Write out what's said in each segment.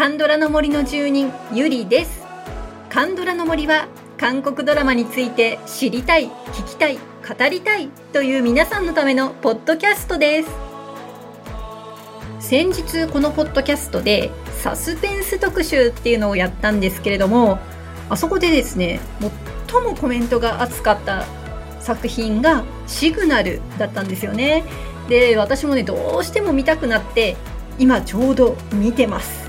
カンドラの森の住人ゆりです。カンドラの森は韓国ドラマについて知りたい聞きたい語りたいという皆さんのためのポッドキャストです。先日このポッドキャストでサスペンス特集っていうのをやったんですけれどもあそこでですね最もコメントが熱かった作品がシグナルだったんですよね。で私もねどうしても見たくなって今ちょうど見てます。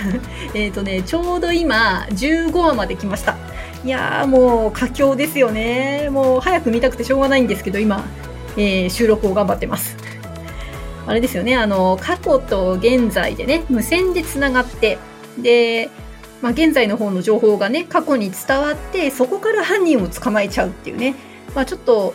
えっとねちょうど今15話まで来ました。いやーもう佳境ですよね。もう早く見たくてしょうがないんですけど今、えー、収録を頑張ってます。あれですよねあの過去と現在でね無線でつながってでまあ、現在の方の情報がね過去に伝わってそこから犯人を捕まえちゃうっていうね、まあ、ちょっと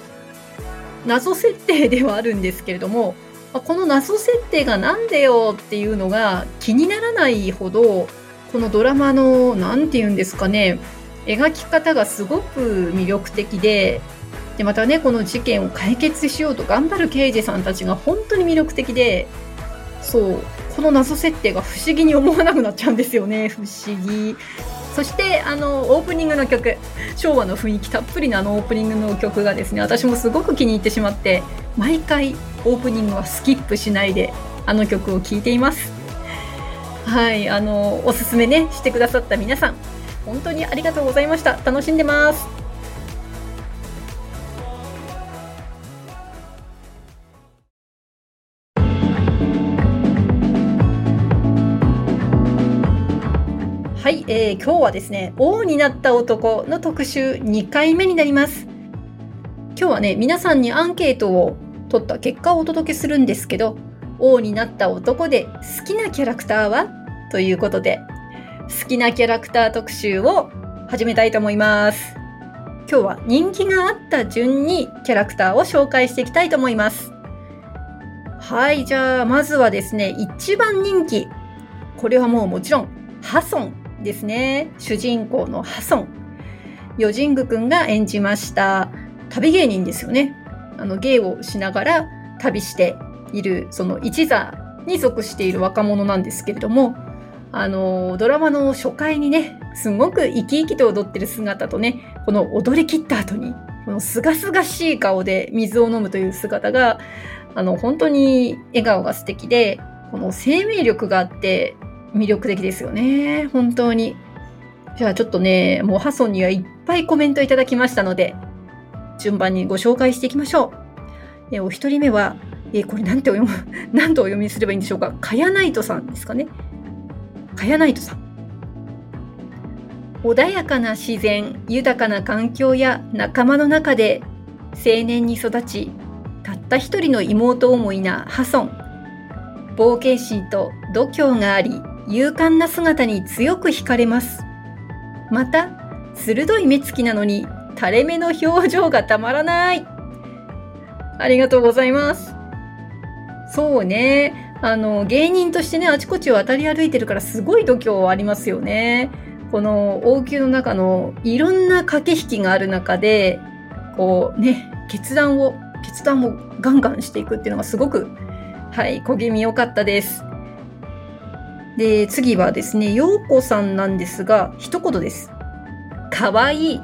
謎設定ではあるんですけれども、この謎設定が何でよっていうのが気にならないほどこのドラマの何て言うんですかね描き方がすごく魅力的ででまたねこの事件を解決しようと頑張る刑事さんたちが本当に魅力的でそうこの謎設定が不思議に思わなくなっちゃうんですよね不思議。そしてあのオープニングの曲昭和の雰囲気たっぷりのあのオープニングの曲がですね私もすごく気に入ってしまって毎回オープニングはスキップしないであの曲を聴いています。はいあのおすすめねしてくださった皆さん本当にありがとうございました。楽しんでます。はい、えー、今日はですね王になった男の特集2回目になります。今日はね皆さんにアンケートを取った結果をお届けするんですけど王になった男で好きなキャラクターは？ということで好きなキャラクター特集を始めたいと思います。今日は人気があった順にキャラクターを紹介していきたいと思います。はいじゃあまずはですね一番人気。これはもうもちろんハソン。ですね。主人公のハソン。ヨジング君が演じました旅芸人ですよね。あの芸をしながら旅しているその一座に属している若者なんですけれども、あのドラマの初回にね、すごく生き生きと踊ってる姿とね、この踊り切った後に、このすがすがしい顔で水を飲むという姿が、あの本当に笑顔が素敵で、この生命力があって、魅力的ですよね。本当に。じゃあちょっとね、もうハソンにはいっぱいコメントいただきましたので、順番にご紹介していきましょう。えお一人目は、えこれなんてお読む、なんとお読みすればいいんでしょうか？かやナイトさんですかね。かやナイトさん。穏やかな自然、豊かな環境や仲間の中で青年に育ち、たった一人の妹思いなハソン。冒険心と度胸があり、勇敢な姿に強く惹かれます。また、鋭い目つきなのに垂れ目の表情がたまらない。ありがとうございます。そうね。あの、芸人としてね、あちこちを渡り歩いてるからすごい度胸ありますよね。この王宮の中のいろんな駆け引きがある中で、こうね、決断を、決断をガンガンしていくっていうのがすごく、はい、小気味良かったです。で、次はですね、ようこさんなんですが、一言です。かわいい。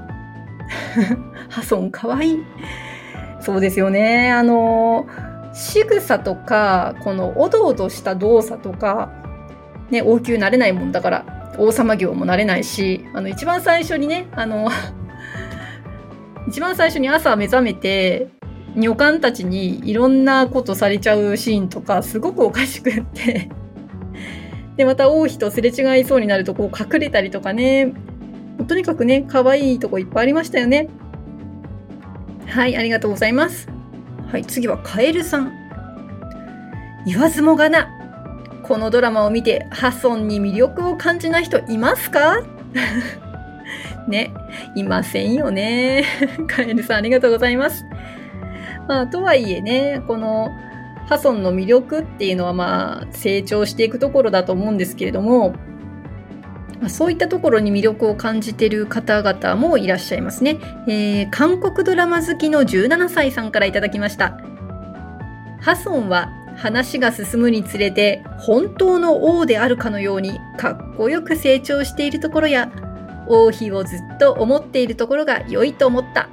ハソンかわいい。そうですよね。あの、仕草とか、このおどおどした動作とか、ね、王宮なれないもんだから、王様業もなれないし、あの、一番最初にね、あの、一番最初に朝目覚めて、女官たちにいろんなことされちゃうシーンとか、すごくおかしくってで、また王妃とすれ違いそうになるとこう隠れたりとかね。とにかくね、可愛いとこいっぱいありましたよね。はい、ありがとうございます。はい、次はカエルさん。言わずもがな。このドラマを見て、ハソンに魅力を感じない人いますか？ね、いませんよね。カエルさんありがとうございます。まあ、とはいえね、このハソンの魅力っていうのはまあ成長していくところだと思うんですけれども、ま、そういったところに魅力を感じている方々もいらっしゃいますね、えー、韓国ドラマ好きの17歳さんからいただきましたハソンは話が進むにつれて本当の王であるかのようにかっこよく成長しているところや王妃をずっと思っているところが良いと思った。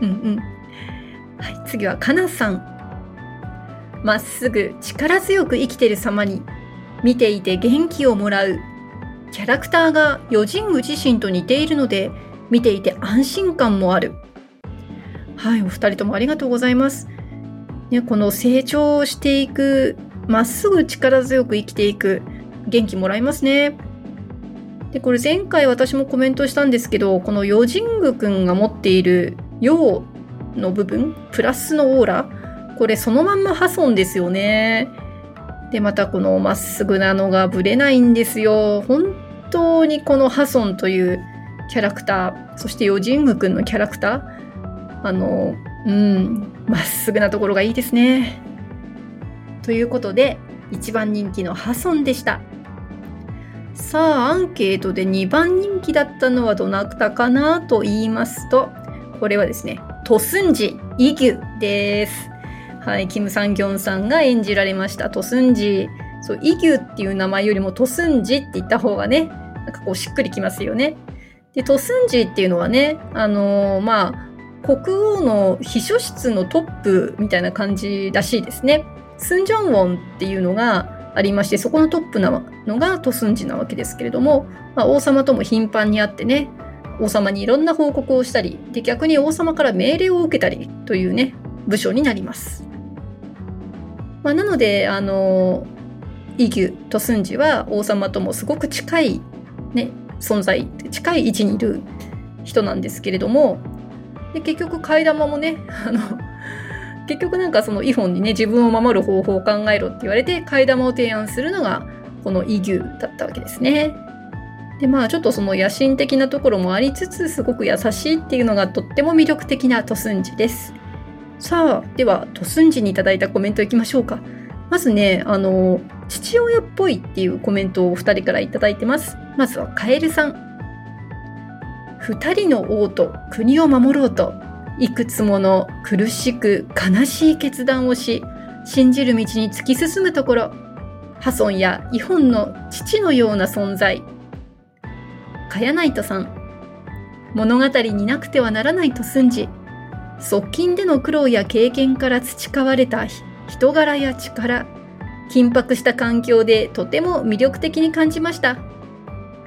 うんうん。はい、次はかなさん。まっすぐ力強く生きてる様に見ていて元気をもらう。キャラクターが余神具自身と似ているので見ていて安心感もある。はい、お二人ともありがとうございます。ね、この成長していく、まっすぐ力強く生きていく、元気もらいますね。で、これ前回私もコメントしたんですけど、このヨジングくんが持っている陽の部分、プラスのオーラ、これそのまんま破損ですよね。で、またこのまっすぐなのがぶれないんですよ。本当にこのハソンというキャラクター、そしてヨジングくんのキャラクター、あの、うん、まっすぐなところがいいですね。ということで、一番人気のハソンでした。さあ、アンケートで2番人気だったのはどなたかなと言いますと、これはですね、トスンジ・イギュです。はい、キム・サンギョンさんが演じられましたトスンジ。そう、イギュっていう名前よりもトスンジって言った方がね、なんかこうしっくりきますよね。で、トスンジっていうのはね、あのー、まあ、国王の秘書室のトップみたいな感じらしいですね。スンジョンウォンっていうのがありまして、そこのトップなのがトスンジなわけですけれども、まあ、王様とも頻繁に会ってね、王様にいろんな報告をしたり、で逆に王様から命令を受けたりというね、部署になります。まあ、なので、あの、イギュ、トスンジは王様ともすごく近い、ね、存在、近い位置にいる人なんですけれども、で結局替え玉もね あの結局なんかそのイフォンにね自分を守る方法を考えろって言われて替え玉を提案するのがこのイギュだったわけですね。でまあちょっとその野心的なところもありつつすごく優しいっていうのがとっても魅力的なトスンジです。さあではトスンジにいただいたコメントいきましょうか。まずねあの父親っぽいっていうコメントをお二人からいただいてます。まずはカエルさん。二人の王と国を守ろうといくつもの苦しく悲しい決断をし信じる道に突き進むところハソンやイホンの父のような存在カヤナイトさん物語になくてはならないと信じ側近での苦労や経験から培われた人柄や力緊迫した環境でとても魅力的に感じました。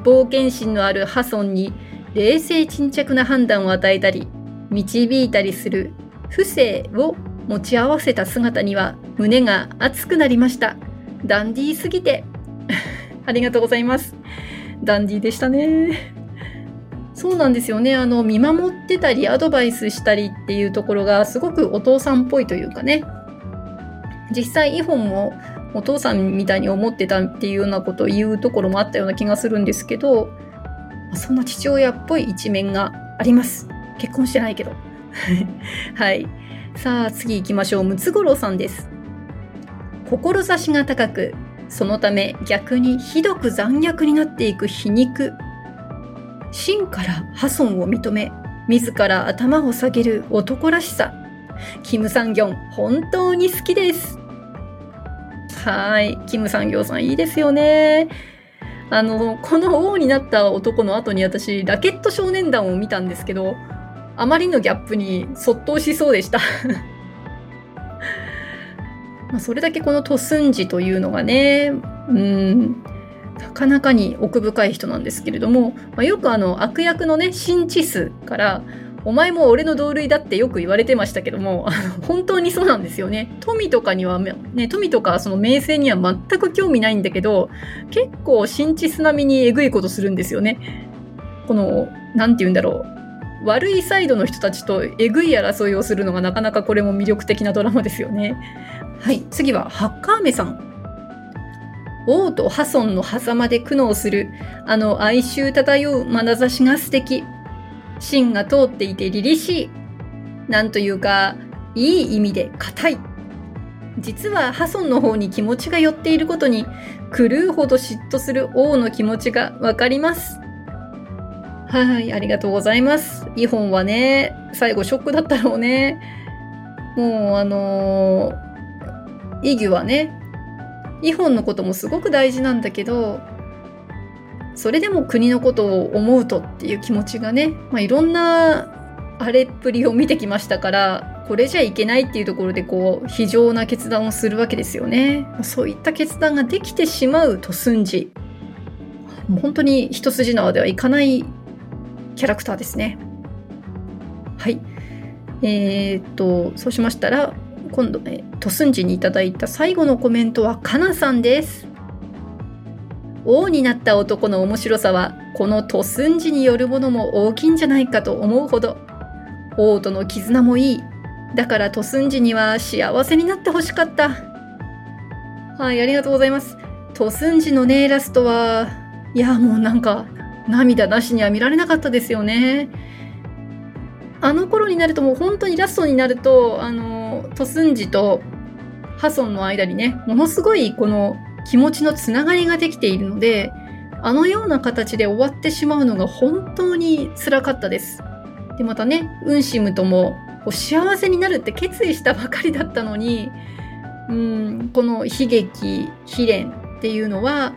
冒険心のあるハソンに冷静沈着な判断を与えたり導いたりする不正を持ち合わせた姿には胸が熱くなりました。ダンディーすぎて。ありがとうございます。ダンディーでしたね。そうなんですよねあの見守ってたりアドバイスしたりっていうところがすごくお父さんっぽいというかね実際イホンもお父さんみたいに思ってたっていうようなことを言うところもあったような気がするんですけどそんな父親っぽい一面があります。結婚してないけど。はい。さあ、次行きましょう。ムツゴロウさんです。志が高く、そのため逆にひどく残虐になっていく皮肉。真から破損を認め、自ら頭を下げる男らしさ。キム・サンギョン、本当に好きです。はい。キム・サンギョンさん、いいですよね。あの、この王になった男の後に私、ラケット少年団を見たんですけど、あまりのギャップにそっとしそうでした まそれだけこのトスンジというのがね、うん、なかなかに奥深い人なんですけれども、まあ、よくあの悪役のね、シンチスから、お前も俺の同類だってよく言われてましたけども、本当にそうなんですよね。富とかには、ね、富とかその名声には全く興味ないんだけど、結構新地並みにえぐいことするんですよね。この、なんて言うんだろう。悪いサイドの人たちとえぐい争いをするのがなかなかこれも魅力的なドラマですよね。はい、次はハッカーメさん。王とハソンの狭間で苦悩する、あの哀愁漂う眼差しが素敵。芯が通っていて凛々しい。なんというか、いい意味で硬い。実はハソンの方に気持ちが寄っていることに、狂うほど嫉妬する王の気持ちがわかります。はい、ありがとうございます。イホンはね、最後ショックだったろうね。もう、あのー、イギュはね、イホンのこともすごく大事なんだけど、それでも国のことを思うとっていう気持ちがね、まあ、いろんな荒れっぷりを見てきましたからこれじゃいけないっていうところでこう非常な決断をするわけですよね。そういった決断ができてしまうトスンジ本当に一筋縄ではいかないキャラクターですね。はい。えー、っとそうしましたら今度、えトスンジにいただいた最後のコメントはかなさんです。王になった男の面白さはこのトスンジによるものも大きいんじゃないかと思うほど。王との絆もいい。だからトスンジには幸せになってほしかった。はいありがとうございます。トスンジのねラストはいやもうなんか涙なしには見られなかったですよね。あの頃になるともう本当にラストになるとあのトスンジとハソンの間にねものすごいこの気持ちのつながりができているのであのような形で終わってしまうのが本当につらかったです。でまたねウンシムとも幸せになるって決意したばかりだったのにうんこの悲劇悲恋っていうのは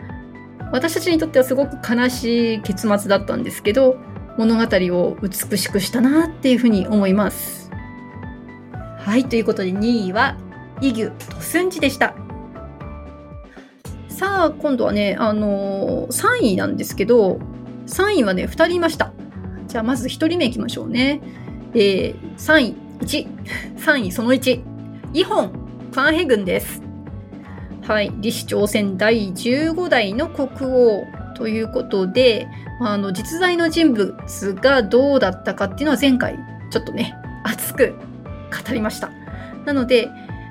私たちにとってはすごく悲しい結末だったんですけど物語を美しくしたなっていうふうに思います。はいということで2位は「イギュ・トスンジ」でした。さあ、今度はね、あのー、3位なんですけど、3位はね、2人いました。じゃあ、まず1人目いきましょうね。えー、3位、1、3位その1、イホン・ファンヘ軍です。はい、李氏朝鮮第15代の国王ということで、あの、実在の人物がどうだったかっていうのは前回、ちょっとね、熱く語りました。なので、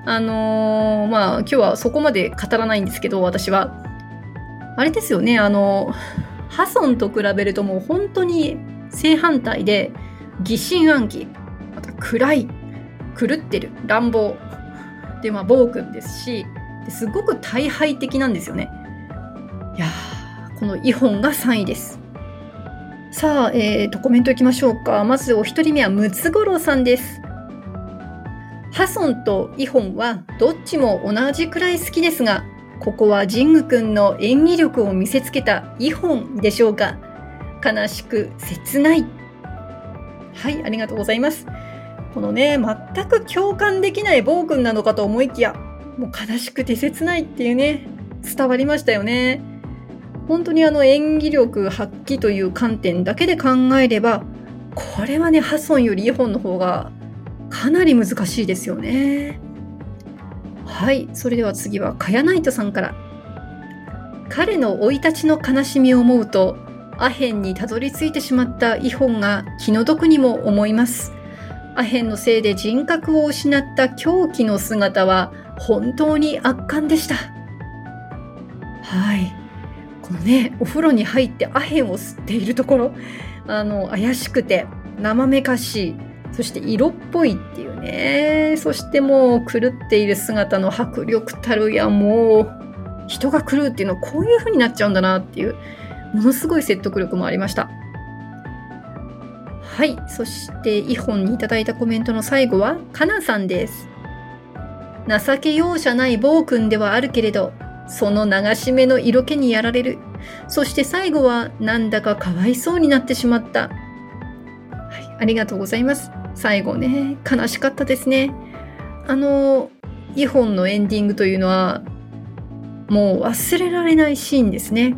あのー、まあ今日はそこまで語らないんですけど私は。あれですよねあのハソンと比べるともう本当に正反対で疑心暗鬼また暗い狂ってる乱暴。でまあ暴君ですしすごく大敗的なんですよね。いやこのイホンが3位ですさあ、えーと、コメントいきましょうかまずお一人目はムツゴロウさんですハソンとイホンはどっちも同じくらい好きですが、ここはジング君の演技力を見せつけたイホンでしょうか。悲しく切ない。はい、ありがとうございます。このね、全く共感できない暴君なのかと思いきや、もう悲しくて切ないっていうね、伝わりましたよね。本当にあの演技力発揮という観点だけで考えれば、これはね、ハソンよりイホンの方がかなり難しいですよね。はい、それでは次はカヤナイトさんから。彼の生い立ちの悲しみを思うと、アヘンにたどり着いてしまったイホンが気の毒にも思います。アヘンのせいで人格を失った狂気の姿は本当に圧巻でした。はい。このね、お風呂に入ってアヘンを吸っているところ、あの、怪しくて生めかしい、そして色っぽいっていうね。そしてもう狂っている姿の迫力たるやもう人が狂うっていうのはこういう風になっちゃうんだなっていうものすごい説得力もありました。はい。そしてイホンにいただいたコメントの最後はかなさんです。情け容赦ない暴君ではあるけれどその流し目の色気にやられる。そして最後はなんだかかわいそうになってしまった。はい、ありがとうございます。最後ね、悲しかったですね。あの、イホンのエンディングというのは、もう忘れられないシーンですね。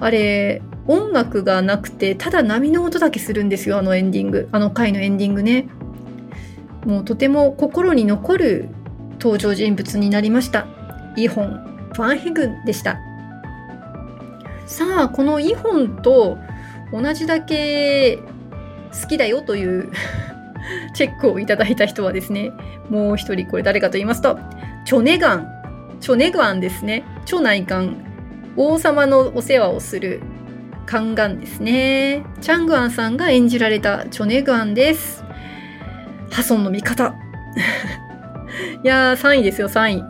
あれ、音楽がなくて、ただ波の音だけするんですよ、あのエンディング。あの回のエンディングね。もうとても心に残る登場人物になりました。イホン・ファンヘグでした。さあ、このイホンと同じだけ好きだよという チェックをいただいた人はですね、もう一人これ誰かと言いますと、チョネガン。チョネガンですね。チョ内官。王様のお世話をする宦官ですね。チャングアンさんが演じられたチョネガンです。ハソンの味方。いやー、3位ですよ、3位。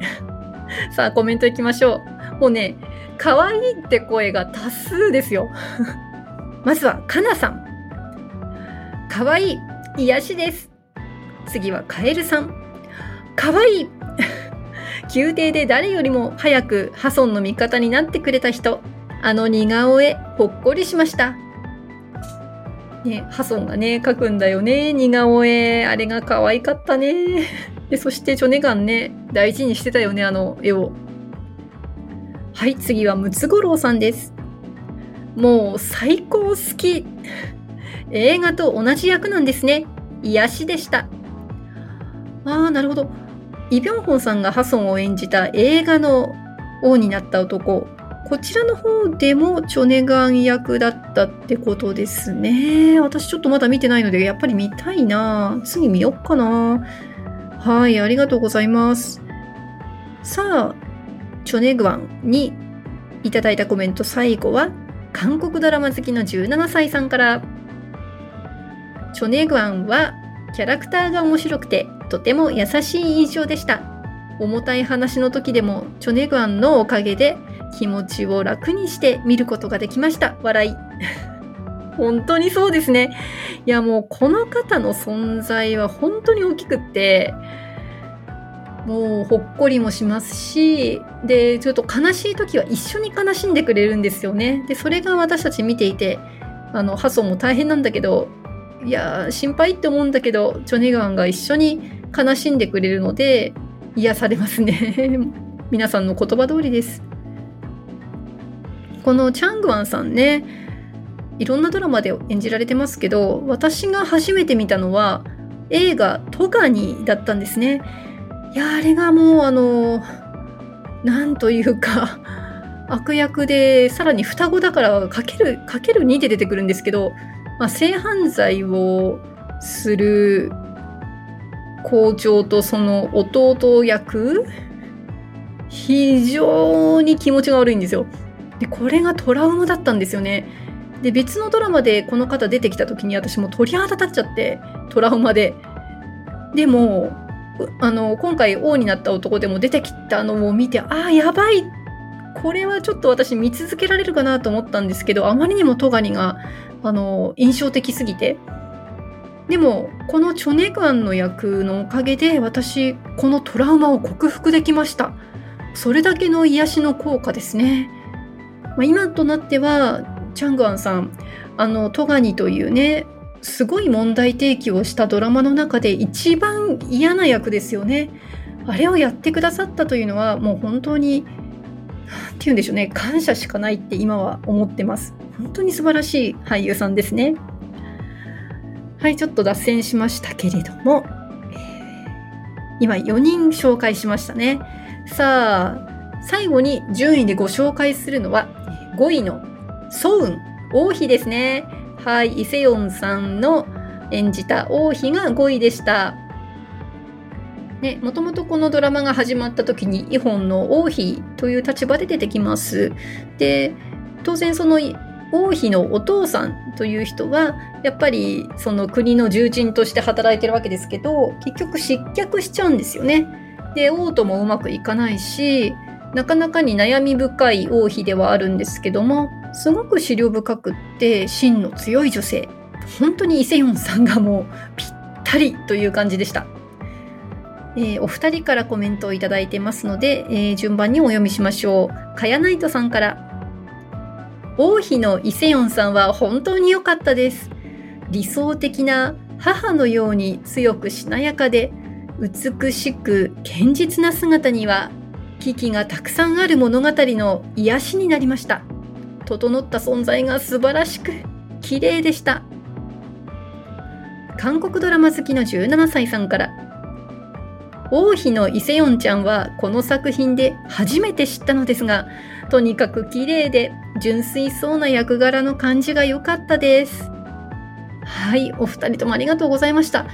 さあ、コメントいきましょう。もうね、可愛いって声が多数ですよ。まずは、かなさん。可愛い癒しです。次はカエルさん。かわいい 宮廷で誰よりも早くハソンの味方になってくれた人、あの似顔絵、ほっこりしました。ね、ハソンがね、描くんだよね、似顔絵。あれが可愛かったね。で、そしてチョネガンね、大事にしてたよね、あの絵を。はい、次はムツゴロウさんです。もう最高好き。映画と同じ役なんですね。癒しでした。ああ、なるほど。イ・ビョンホンさんがハソンを演じた映画の王になった男。こちらの方でもチョネガン役だったってことですね。私ちょっとまだ見てないので、やっぱり見たいな。次見よっかな。はい、ありがとうございます。さあ、チョネグワンにいただいたコメント最後は韓国ドラマ好きの17歳さんからチョネグワンはキャラクターが面白くてとても優しい印象でした重たい話の時でもチョネグワンのおかげで気持ちを楽にして見ることができました。笑い。本当にそうですね。いやもうこの方の存在は本当に大きくってもうほっこりもしますしでちょっと悲しい時は一緒に悲しんでくれるんですよね。でそれが私たち見ていてあのハソも大変なんだけどいや心配って思うんだけどチョネガンが一緒に悲しんでくれるので癒されますね。皆さんの言葉通りです。このチャングワンさんねいろんなドラマで演じられてますけど私が初めて見たのは映画「トガニ」だったんですねいやあれがもうあのなんというか悪役でさらに双子だからかけるかける2で出てくるんですけど、まあ、性犯罪をする校長とその弟役非常に気持ちが悪いんですよ。でこれがトラウマだったんですよね。で別のドラマでこの方出てきた時に私も鳥肌立っちゃってトラウマで。でもあの今回王になった男でも出てきたのを見てああやばいこれはちょっと私見続けられるかなと思ったんですけどあまりにもトガニがあの印象的すぎてでもこのチョネガンの役のおかげで私このトラウマを克服できましたそれだけの癒しの効果ですね、まあ、今となってはチャングアンさんあのトガニというねすごい問題提起をしたドラマの中で一番嫌な役ですよね。あれをやってくださったというのはもう本当に何て言うんでしょうね感謝しかないって今は思ってます。本当に素晴らしい俳優さんですね。はいちょっと脱線しましたけれども、今4人紹介しましたね。さあ最後に順位でご紹介するのは5位のソウン王妃ですね。はい、イセヨンさんの演じた王妃が5位でした。ね、もともとこのドラマが始まった時にイホンの王妃という立場で出てきます。で、当然その王妃のお父さんという人はやっぱりその国の重鎮として働いてるわけですけど結局失脚しちゃうんですよね。で王ともうまくいかないしなかなかに悩み深い王妃ではあるんですけどもすごく資料深くって芯の強い女性。本当にイセヨンさんがもうぴったりという感じでした、えー、お二人からコメントをいただいてますので、えー、順番にお読みしましょう。かやナイトさんから。王妃のイセヨンさんは本当に良かったです。理想的な母のように強くしなやかで美しく堅実な姿には危機がたくさんある物語の癒しになりました。整った存在が素晴らしく綺麗でした。韓国ドラマ好きの17歳さんから王妃のイセヨンちゃんはこの作品で初めて知ったのですがとにかく綺麗で純粋そうな役柄の感じが良かったです。はいお二人ともありがとうございました。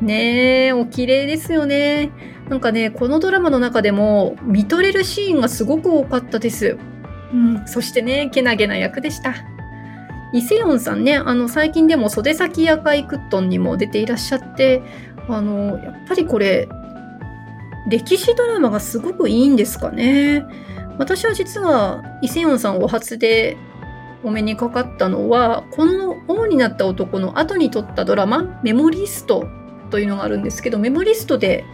ねえお綺麗ですよね。なんかねこのドラマの中でも見とれるシーンがすごく多かったですうん、そしてね、けなげな役でした。イセヨンさんね、あの、最近でも袖先夜会クットンにも出ていらっしゃって、あの、やっぱりこれ、歴史ドラマがすごくいいんですかね。私は実はイセヨンさんお初でお目にかかったのは、この王になった男の後に撮ったドラマ、メモリストというのがあるんですけど、メモリストで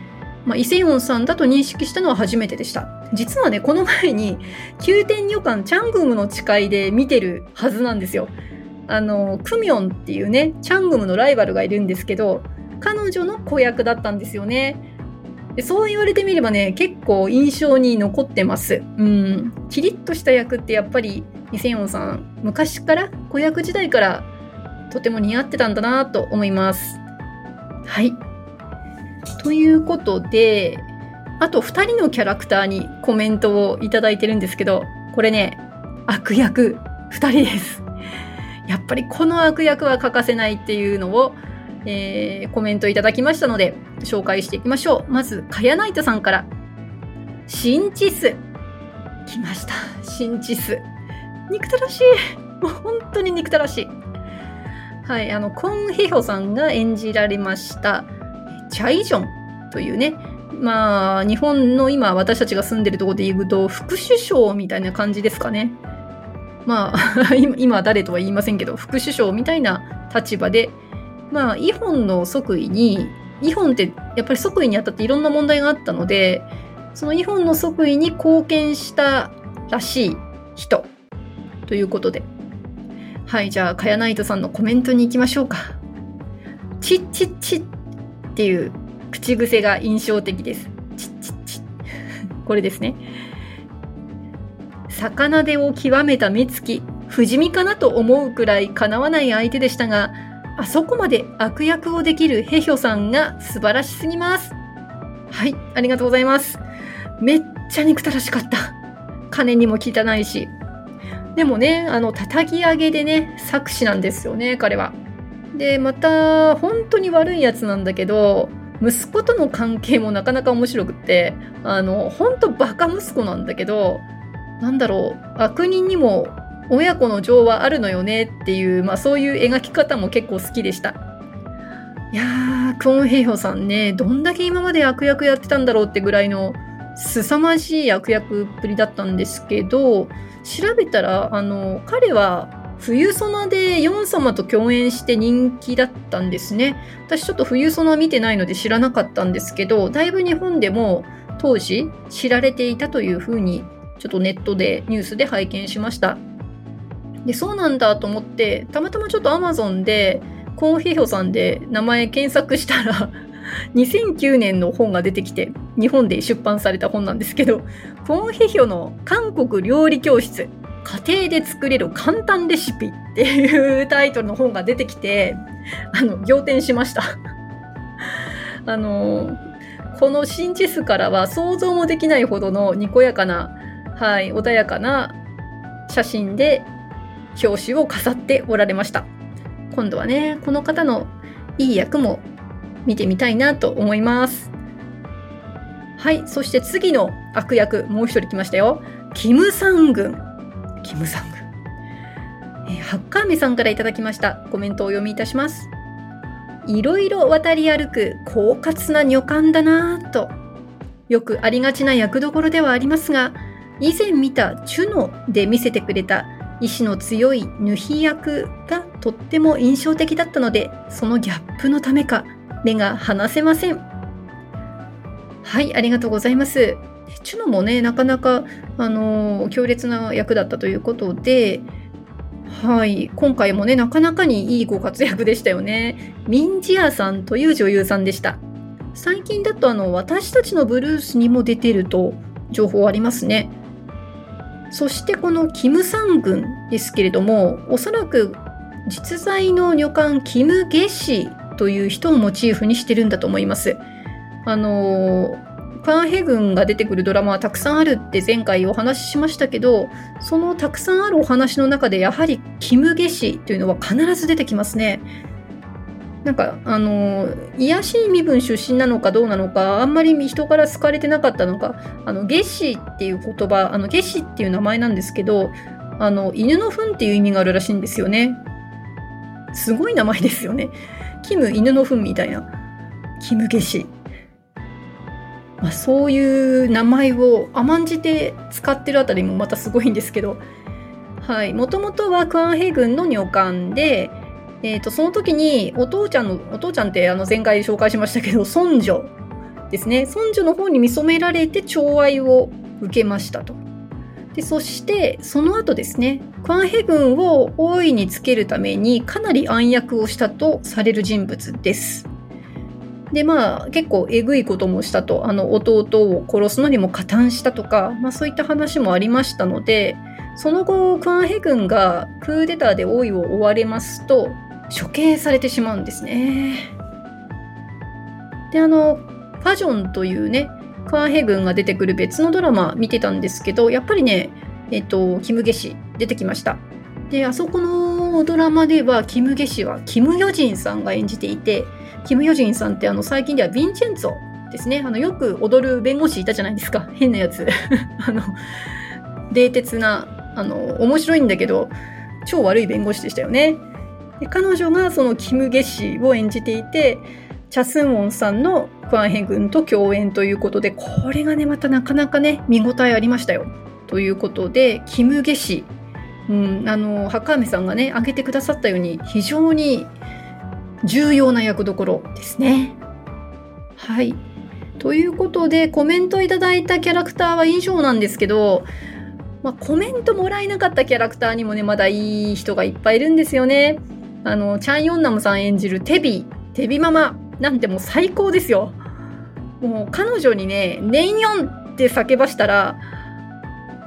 まあ、イセヨンさんだと認識したのは初めてでした。実はね、この前に、宮殿女官チャングムの誓いで見てるはずなんですよ。あの、クミョンっていうね、チャングムのライバルがいるんですけど、彼女の子役だったんですよね。でそう言われてみればね、結構印象に残ってます。うん。キリッとした役ってやっぱり、イセヨンさん、昔から子役時代からとても似合ってたんだなと思います。はい。ということで、あと2人のキャラクターにコメントをいいてるんですけど、これね、悪役2人です。やっぱりこの悪役は欠かせないっていうのを、えー、コメントいただきましたので、紹介していきましょう。まず、カヤナイトさんから、シンチス。来ました。シンチス。憎たらしい。もう本当に憎たらしい。はい、あの、コン・ヘヒョさんが演じられました、チャイジョンというね、まあ、日本の今私たちが住んでるところで言うと、副首相みたいな感じですかね。まあ、今誰とは言いませんけど、副首相みたいな立場で、まあ、イホンの即位に、イホンってやっぱり即位にあたっていろんな問題があったので、そのイホンの即位に貢献したらしい人ということで。はい、じゃあ、かやナイトさんのコメントに行きましょうか。チッチッチッっていう口癖が印象的です。チッチッチッ。これですね。魚手を極めた目つき、不死身かなと思うくらいかなわない相手でしたが、あそこまで悪役をできるヘヒョさんが素晴らしすぎます。はい、ありがとうございます。めっちゃ憎たらしかった。金にも汚いし。でもね、あの、叩き上げでね、作詞なんですよね、彼は。で、また、本当に悪いやつなんだけど、息子との関係もなかなか面白くって、あの、本当バカ息子なんだけど、なんだろう、悪人にも親子の情はあるのよねっていう、まあそういう描き方も結構好きでした。いやー、クオンヘイホさんね、どんだけ今まで悪役やってたんだろうってぐらいの凄まじい悪役っぷりだったんですけど、調べたら、あの、彼は冬ソナでヨン様と共演して人気だったんですね。私ちょっと冬ソナ見てないので知らなかったんですけど、だいぶ日本でも当時知られていたというふうに、ちょっとネットでニュースで拝見しました。で、そうなんだと思って、たまたまちょっと Amazon で、コンヒヒョさんで名前検索したら 2009年の本が出てきて、日本で出版された本なんですけど、コンヒヒョの韓国料理教室、家庭で作れる簡単レシピっていうタイトルの本が出てきて、あの、仰天しました あの、この真実からは想像もできないほどのにこやかな、はい、穏やかな写真で表紙を飾っておられました。今度はね、この方のいい役も見てみたいなと思います。はい、そして次の悪役、もう一人来ましたよ。キム・サングン。キム・サング。えー、ハッカーメさんからいただきました。コメントをお読みいたします。いろいろ渡り歩く狡猾な女官だなぁと。よくありがちな役どころではありますが、以前見たチュノで見せてくれた意志の強いヌヒ役がとっても印象的だったので、そのギャップのためか、目が離せません。はい、ありがとうございます。チュノもね、なかなか、あの、強烈な役だったということで、はい、今回もね、なかなかにいいご活躍でしたよね。ミンジアさんという女優さんでした。最近だとあの、私たちのブルースにも出てると情報ありますね。そしてこのキム・サン軍ですけれども、おそらく実在の女官キム・ゲシという人をモチーフにしてるんだと思います。あのパンヘ軍が出てくるドラマはたくさんあるって前回お話ししましたけど、そのたくさんあるお話の中でやはりキム・ゲシというのは必ず出てきますね。なんか、あの、癒しい身分出身なのかどうなのか、あんまり人から好かれてなかったのか、あの、ゲシっていう言葉、あの、ゲシっていう名前なんですけど、あの、犬の糞っていう意味があるらしいんですよね。すごい名前ですよね。キム犬の糞みたいな。キムゲシ。まあ、そういう名前を甘んじて使ってるあたりもまたすごいんですけど、もともとはクアンヘ軍の女官で、えーと、その時にお父ちゃんのお父ちゃんってあの前回紹介しましたけど孫女ですね尊女の方に見初められて寵愛を受けましたと。でそしてその後ですねクワンヘ軍を大いにつけるためにかなり暗躍をしたとされる人物です。でまあ結構えぐいこともしたとあの弟を殺すのにも加担したとか、まあ、そういった話もありましたのでその後クワンヘ軍がクーデターで王位を追われますと処刑されてしまうんですね。であのファジョンというねクワンヘ軍が出てくる別のドラマ見てたんですけどやっぱりねえっとキム・ゲシ出てきました。であそこのドラマではキム・ゲシはキム・ヨジンさんが演じていてキム・ヨジンさんってあの最近ではヴィンチェンツォですね。あのよく踊る弁護士いたじゃないですか。変なやつ。あの、冷徹な、あの、面白いんだけど、超悪い弁護士でしたよね。で彼女がそのキム・ゲシを演じていて、チャスンウォンさんのクワンヘ軍と共演ということで、これがね、またなかなかね、見応えありましたよ。ということで、キム・ゲシ、うん、あの、ハカーメさんがね、挙げてくださったように、非常に重要な役どころですね。はい。ということで、コメントいただいたキャラクターは以上なんですけど、まあ、コメントもらえなかったキャラクターにもね、まだいい人がいっぱいいるんですよね。あの、チャン・ヨンナムさん演じるテビ、テビママなんてもう最高ですよ。もう彼女にね、ネンヨンって叫ばしたら、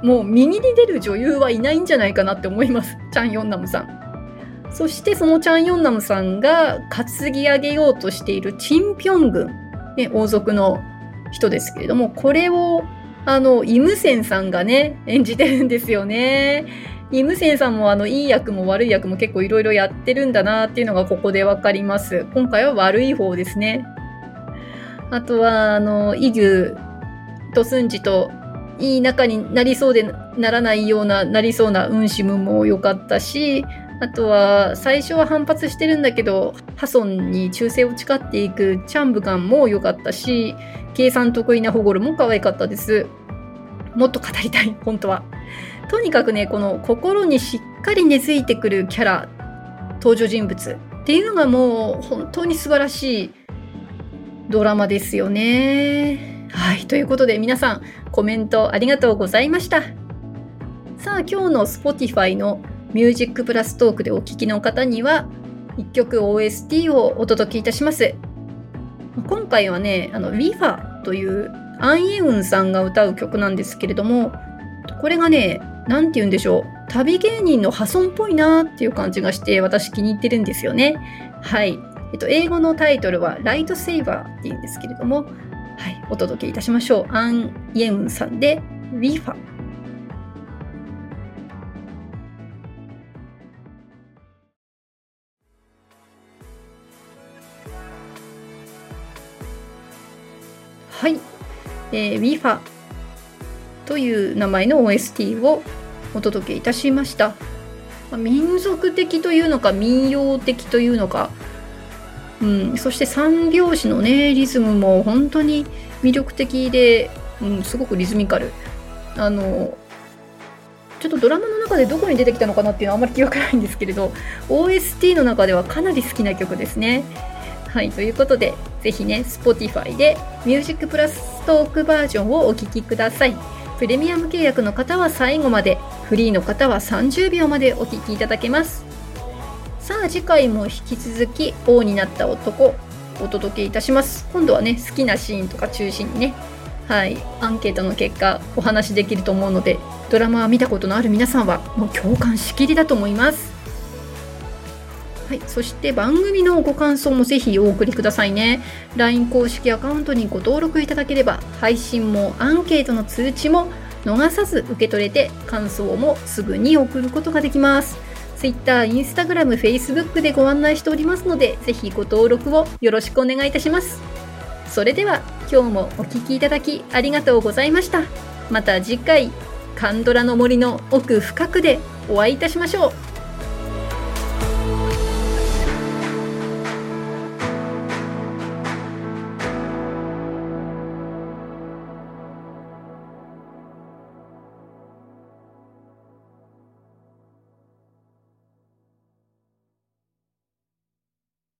もう右に出る女優はいないんじゃないかなって思います。チャン・ヨンナムさん。そしてそのチャン・ヨンナムさんが担ぎ上げようとしているチン・ピョン軍、ね、王族の人ですけれども、これをあの、イムセンさんがね、演じてるんですよね。イムセンさんもあの、いい役も悪い役も結構いろいろやってるんだなっていうのがここでわかります。今回は悪い方ですね。あとは、あの、イギュとスンジといい仲になりそうでならないような、なりそうなウンシムも良かったし、あとは、最初は反発してるんだけど、ハソンに忠誠を誓っていくチャンブガンも良かったし、計算得意なホゴルも可愛かったです。もっと語りたい、本当は。とにかくね、この心にしっかり根付いてくるキャラ、登場人物っていうのがもう本当に素晴らしいドラマですよね。はい。ということで皆さんコメントありがとうございました。さあ今日の Spotify のミュージックプラストークでお聴きの方には1曲 OST をお届けいたします。今回はね、あの、ウィファというアン・イェウンさんが歌う曲なんですけれども、これがね、なんて言うんでしょう。旅芸人の破損っぽいなっていう感じがして私気に入ってるんですよね。はい。えっと、英語のタイトルはライトセイバーって言うんですけれども、はい、お届けいたしましょう。アン・イェウンさんで、ウえー、WIFA という名前の OST をお届けいたしました。まあ、民族的というのか民謡的というのか、うん、そして三拍子のねリズムも本当に魅力的で、うん、すごくリズミカル。あのちょっとドラマの中でどこに出てきたのかなっていうのはあんまり記憶ないんですけれど OST の中ではかなり好きな曲ですね。はい、ということで、ぜひね、Spotify で Music プラストークバージョンをお聴きください。プレミアム契約の方は最後まで、フリーの方は30秒までお聴きいただけます。さあ、次回も引き続き、王になった男、お届けいたします。今度はね、好きなシーンとか中心にね、はい、アンケートの結果、お話しできると思うので、ドラマは見たことのある皆さんは、もう共感しきりだと思います。はい、そして番組のご感想もぜひお送りくださいね。LINE 公式アカウントにご登録いただければ、配信もアンケートの通知も逃さず受け取れて、感想もすぐに送ることができます。Twitter、Instagram、Facebook でご案内しておりますので、ぜひご登録をよろしくお願いいたします。それでは今日もお聴きいただきありがとうございました。また次回、カンドラの森の奥深くでお会いいたしましょう。